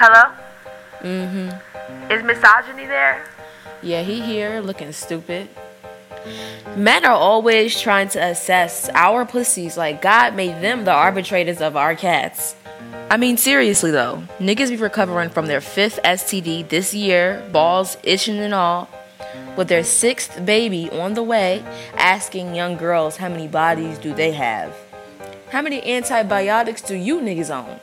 Hello? Mm-hmm. Is misogyny there? Yeah, he here looking stupid. Men are always trying to assess our pussies like God made them the arbitrators of our cats. I mean, seriously though, niggas be recovering from their fifth STD this year, balls itching and all, with their sixth baby on the way, asking young girls how many bodies do they have. How many antibiotics do you niggas own?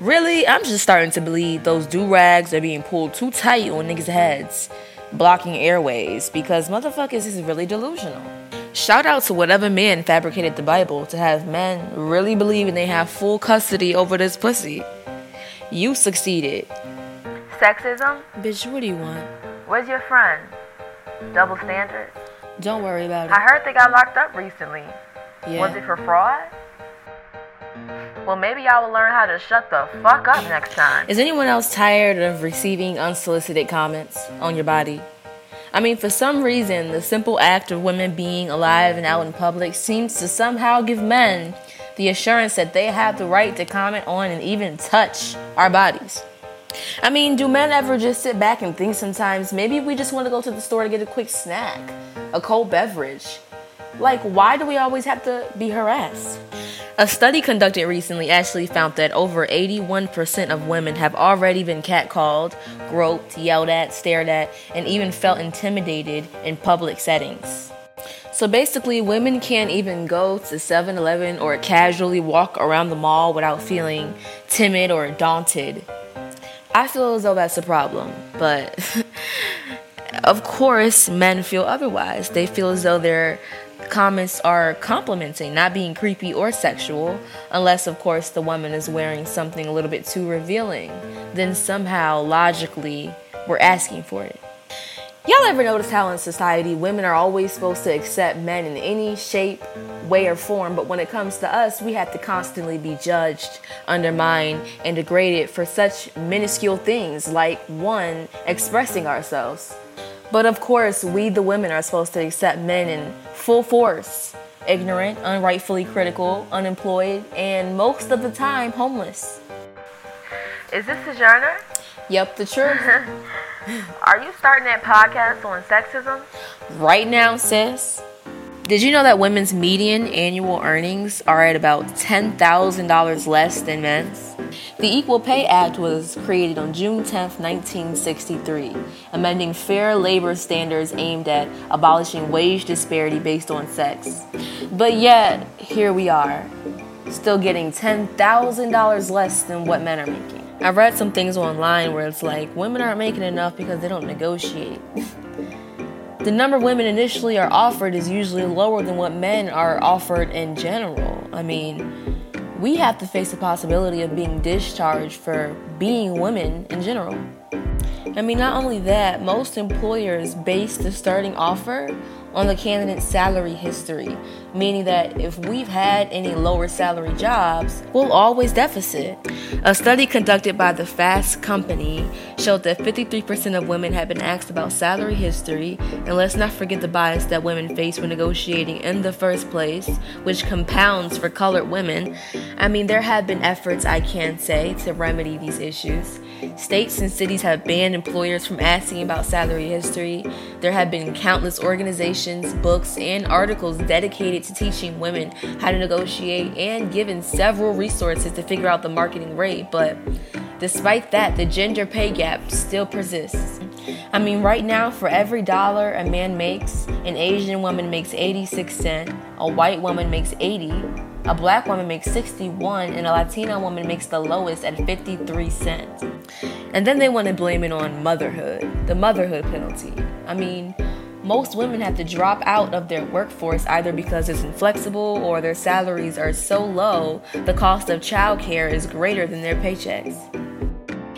Really, I'm just starting to believe those do rags are being pulled too tight on niggas' heads, blocking airways, because motherfuckers is really delusional. Shout out to whatever man fabricated the Bible to have men really believing they have full custody over this pussy. You succeeded. Sexism? Bitch, what do you want? Where's your friend? Double standards? Don't worry about it. I heard they got locked up recently. Yeah. Was it for fraud? Well, maybe y'all will learn how to shut the fuck up next time. Is anyone else tired of receiving unsolicited comments on your body? I mean, for some reason, the simple act of women being alive and out in public seems to somehow give men the assurance that they have the right to comment on and even touch our bodies. I mean, do men ever just sit back and think sometimes maybe we just want to go to the store to get a quick snack, a cold beverage? Like, why do we always have to be harassed? A study conducted recently actually found that over 81% of women have already been catcalled, groped, yelled at, stared at, and even felt intimidated in public settings. So basically, women can't even go to 7 Eleven or casually walk around the mall without feeling timid or daunted. I feel as though that's a problem, but of course, men feel otherwise. They feel as though their comments are complimenting, not being creepy or sexual, unless, of course, the woman is wearing something a little bit too revealing. Then somehow, logically, we're asking for it. Y'all ever notice how in society women are always supposed to accept men in any shape, way, or form, but when it comes to us, we have to constantly be judged, undermined, and degraded for such minuscule things like one, expressing ourselves. But of course, we the women are supposed to accept men in full force, ignorant, unrightfully critical, unemployed, and most of the time homeless. Is this the genre? Yep, the truth. Are you starting that podcast on sexism? right now, sis. Did you know that women's median annual earnings are at about $10,000 less than men's? The Equal Pay Act was created on June 10, 1963, amending fair labor standards aimed at abolishing wage disparity based on sex. But yet, here we are, still getting $10,000 less than what men are making. I've read some things online where it's like women aren't making enough because they don't negotiate. the number women initially are offered is usually lower than what men are offered in general. I mean, we have to face the possibility of being discharged for being women in general. I mean, not only that, most employers base the starting offer on the candidate's salary history, meaning that if we've had any lower salary jobs, we'll always deficit. A study conducted by the Fast Company showed that 53% of women had been asked about salary history, and let's not forget the bias that women face when negotiating in the first place, which compounds for colored women. I mean, there have been efforts, I can say, to remedy these issues. States and cities have banned employers from asking about salary history. There have been countless organizations, books, and articles dedicated to teaching women how to negotiate and given several resources to figure out the marketing rate. But despite that, the gender pay gap still persists. I mean, right now, for every dollar a man makes, an Asian woman makes 86 cents, a white woman makes 80, a black woman makes 61, and a Latina woman makes the lowest at 53 cents. And then they want to blame it on motherhood, the motherhood penalty. I mean, most women have to drop out of their workforce either because it's inflexible or their salaries are so low, the cost of childcare is greater than their paychecks.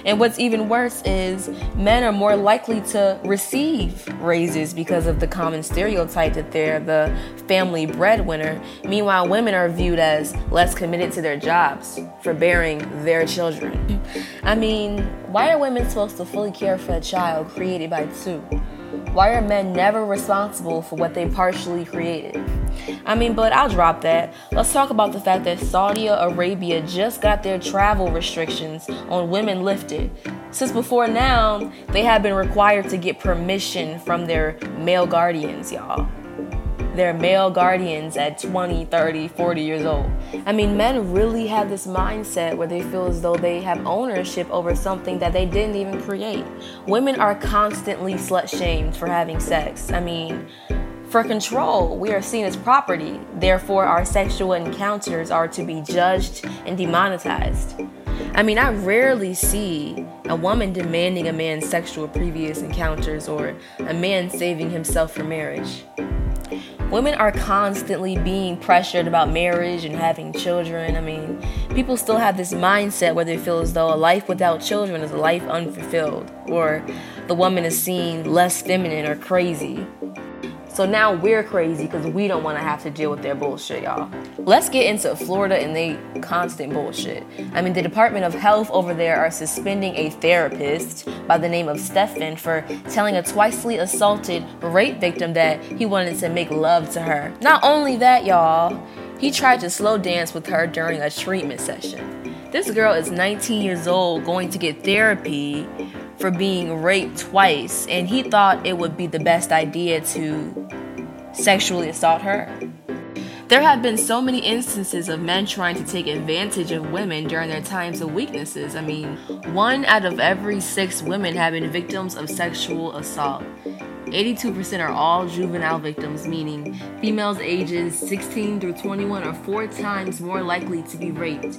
And what's even worse is men are more likely to receive raises because of the common stereotype that they're the family breadwinner. Meanwhile, women are viewed as less committed to their jobs for bearing their children. I mean, why are women supposed to fully care for a child created by two? Why are men never responsible for what they partially created? I mean, but I'll drop that. Let's talk about the fact that Saudi Arabia just got their travel restrictions on women lifted. Since before now, they have been required to get permission from their male guardians, y'all their male guardians at 20, 30, 40 years old. I mean, men really have this mindset where they feel as though they have ownership over something that they didn't even create. Women are constantly slut shamed for having sex. I mean, for control, we are seen as property. Therefore, our sexual encounters are to be judged and demonetized. I mean, I rarely see a woman demanding a man's sexual previous encounters or a man saving himself for marriage. Women are constantly being pressured about marriage and having children. I mean, people still have this mindset where they feel as though a life without children is a life unfulfilled, or the woman is seen less feminine or crazy. So now we're crazy because we don't want to have to deal with their bullshit, y'all. Let's get into Florida and they constant bullshit. I mean, the Department of Health over there are suspending a therapist by the name of Stefan for telling a twicely assaulted rape victim that he wanted to make love to her. Not only that, y'all, he tried to slow dance with her during a treatment session. This girl is 19 years old going to get therapy for being raped twice, and he thought it would be the best idea to sexually assault her. There have been so many instances of men trying to take advantage of women during their times of weaknesses. I mean, one out of every six women have been victims of sexual assault. 82% are all juvenile victims, meaning females ages 16 through 21 are four times more likely to be raped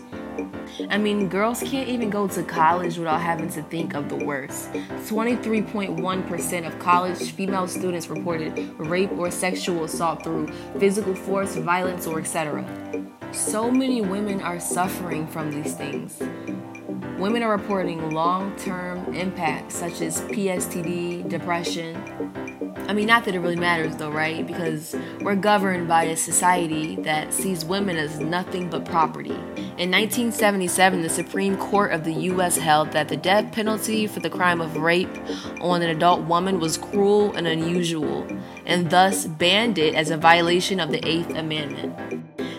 I mean, girls can't even go to college without having to think of the worst. 23.1% of college female students reported rape or sexual assault through physical force, violence, or etc. So many women are suffering from these things. Women are reporting long term impacts such as PSTD, depression, I mean, not that it really matters though, right? Because we're governed by a society that sees women as nothing but property. In 1977, the Supreme Court of the U.S. held that the death penalty for the crime of rape on an adult woman was cruel and unusual, and thus banned it as a violation of the Eighth Amendment.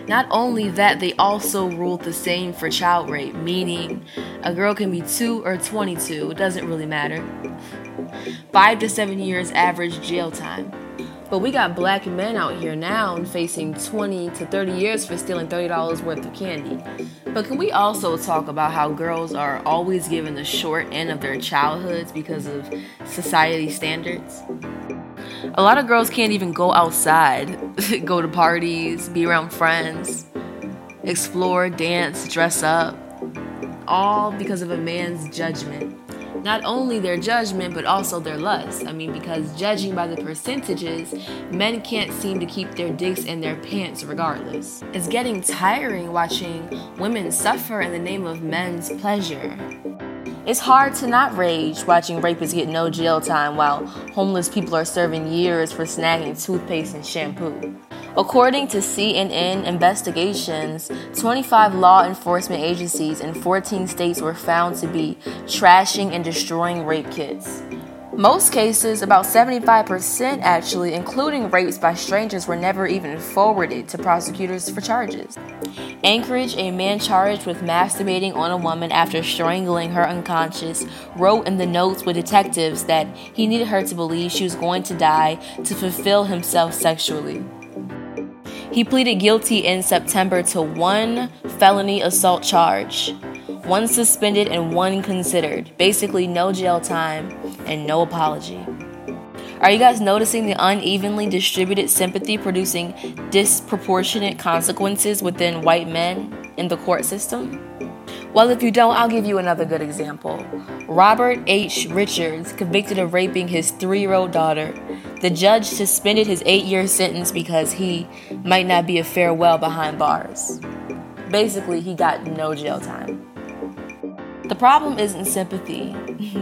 Not only that, they also ruled the same for child rape, meaning a girl can be 2 or 22, it doesn't really matter five to seven years average jail time. But we got black men out here now facing 20 to 30 years for stealing $30 worth of candy. But can we also talk about how girls are always given the short end of their childhoods because of society standards? A lot of girls can't even go outside, go to parties, be around friends, explore, dance, dress up, all because of a man's judgment not only their judgment but also their lust. I mean, because judging by the percentages, men can't seem to keep their dicks in their pants regardless. It's getting tiring watching women suffer in the name of men's pleasure. It's hard to not rage watching rapists get no jail time while homeless people are serving years for snagging toothpaste and shampoo. According to CNN investigations, 25 law enforcement agencies in 14 states were found to be trashing and destroying rape kits. Most cases, about 75% actually, including rapes by strangers, were never even forwarded to prosecutors for charges. Anchorage, a man charged with masturbating on a woman after strangling her unconscious, wrote in the notes with detectives that he needed her to believe she was going to die to fulfill himself sexually. He pleaded guilty in September to one felony assault charge, one suspended and one considered. Basically, no jail time and no apology. Are you guys noticing the unevenly distributed sympathy producing disproportionate consequences within white men in the court system? Well, if you don't, I'll give you another good example. Robert H. Richards, convicted of raping his three year old daughter, the judge suspended his eight year sentence because he might not be a farewell behind bars. Basically, he got no jail time. The problem isn't sympathy.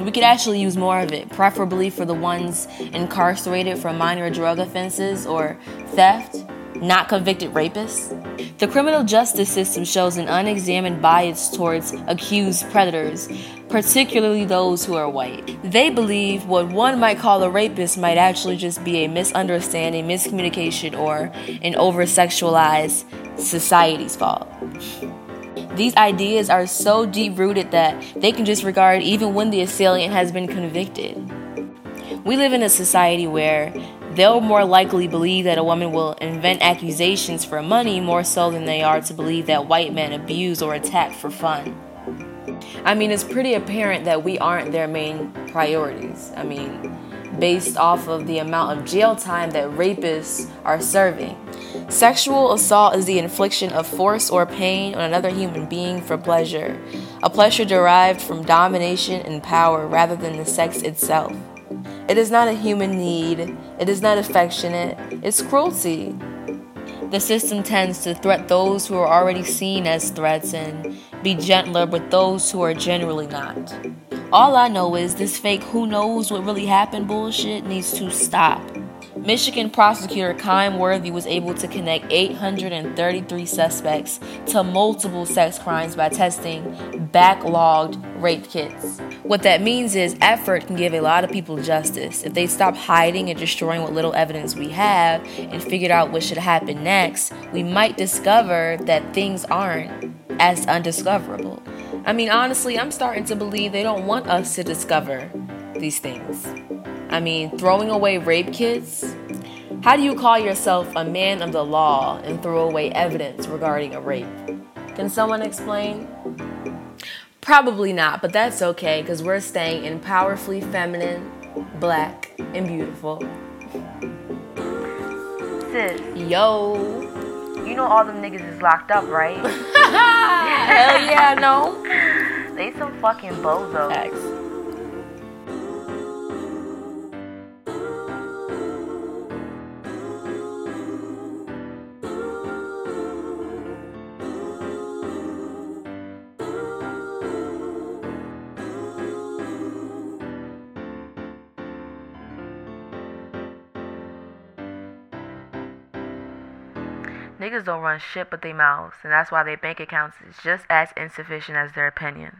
We could actually use more of it, preferably for the ones incarcerated for minor drug offenses or theft, not convicted rapists? The criminal justice system shows an unexamined bias towards accused predators, particularly those who are white. They believe what one might call a rapist might actually just be a misunderstanding, miscommunication, or an over sexualized society's fault. These ideas are so deep rooted that they can disregard even when the assailant has been convicted. We live in a society where they'll more likely believe that a woman will invent accusations for money more so than they are to believe that white men abuse or attack for fun. I mean, it's pretty apparent that we aren't their main priorities. I mean, based off of the amount of jail time that rapists are serving. Sexual assault is the infliction of force or pain on another human being for pleasure, a pleasure derived from domination and power rather than the sex itself. It is not a human need, it is not affectionate, it's cruelty. The system tends to threat those who are already seen as threats and be gentler with those who are generally not. All I know is this fake who knows what really happened bullshit needs to stop. Michigan prosecutor Chaim Worthy was able to connect 833 suspects to multiple sex crimes by testing backlogged rape kits. What that means is effort can give a lot of people justice. If they stop hiding and destroying what little evidence we have and figured out what should happen next, we might discover that things aren't as undiscoverable. I mean, honestly, I'm starting to believe they don't want us to discover these things. I mean, throwing away rape kits? How do you call yourself a man of the law and throw away evidence regarding a rape? Can someone explain? Probably not, but that's okay because we're staying in powerfully feminine, black, and beautiful. Sis, Yo. you know all them niggas is locked up, right? Hell yeah, no. they some fucking bozos. Facts. Niggas don't run shit but their mouths, and that's why their bank accounts is just as insufficient as their opinions.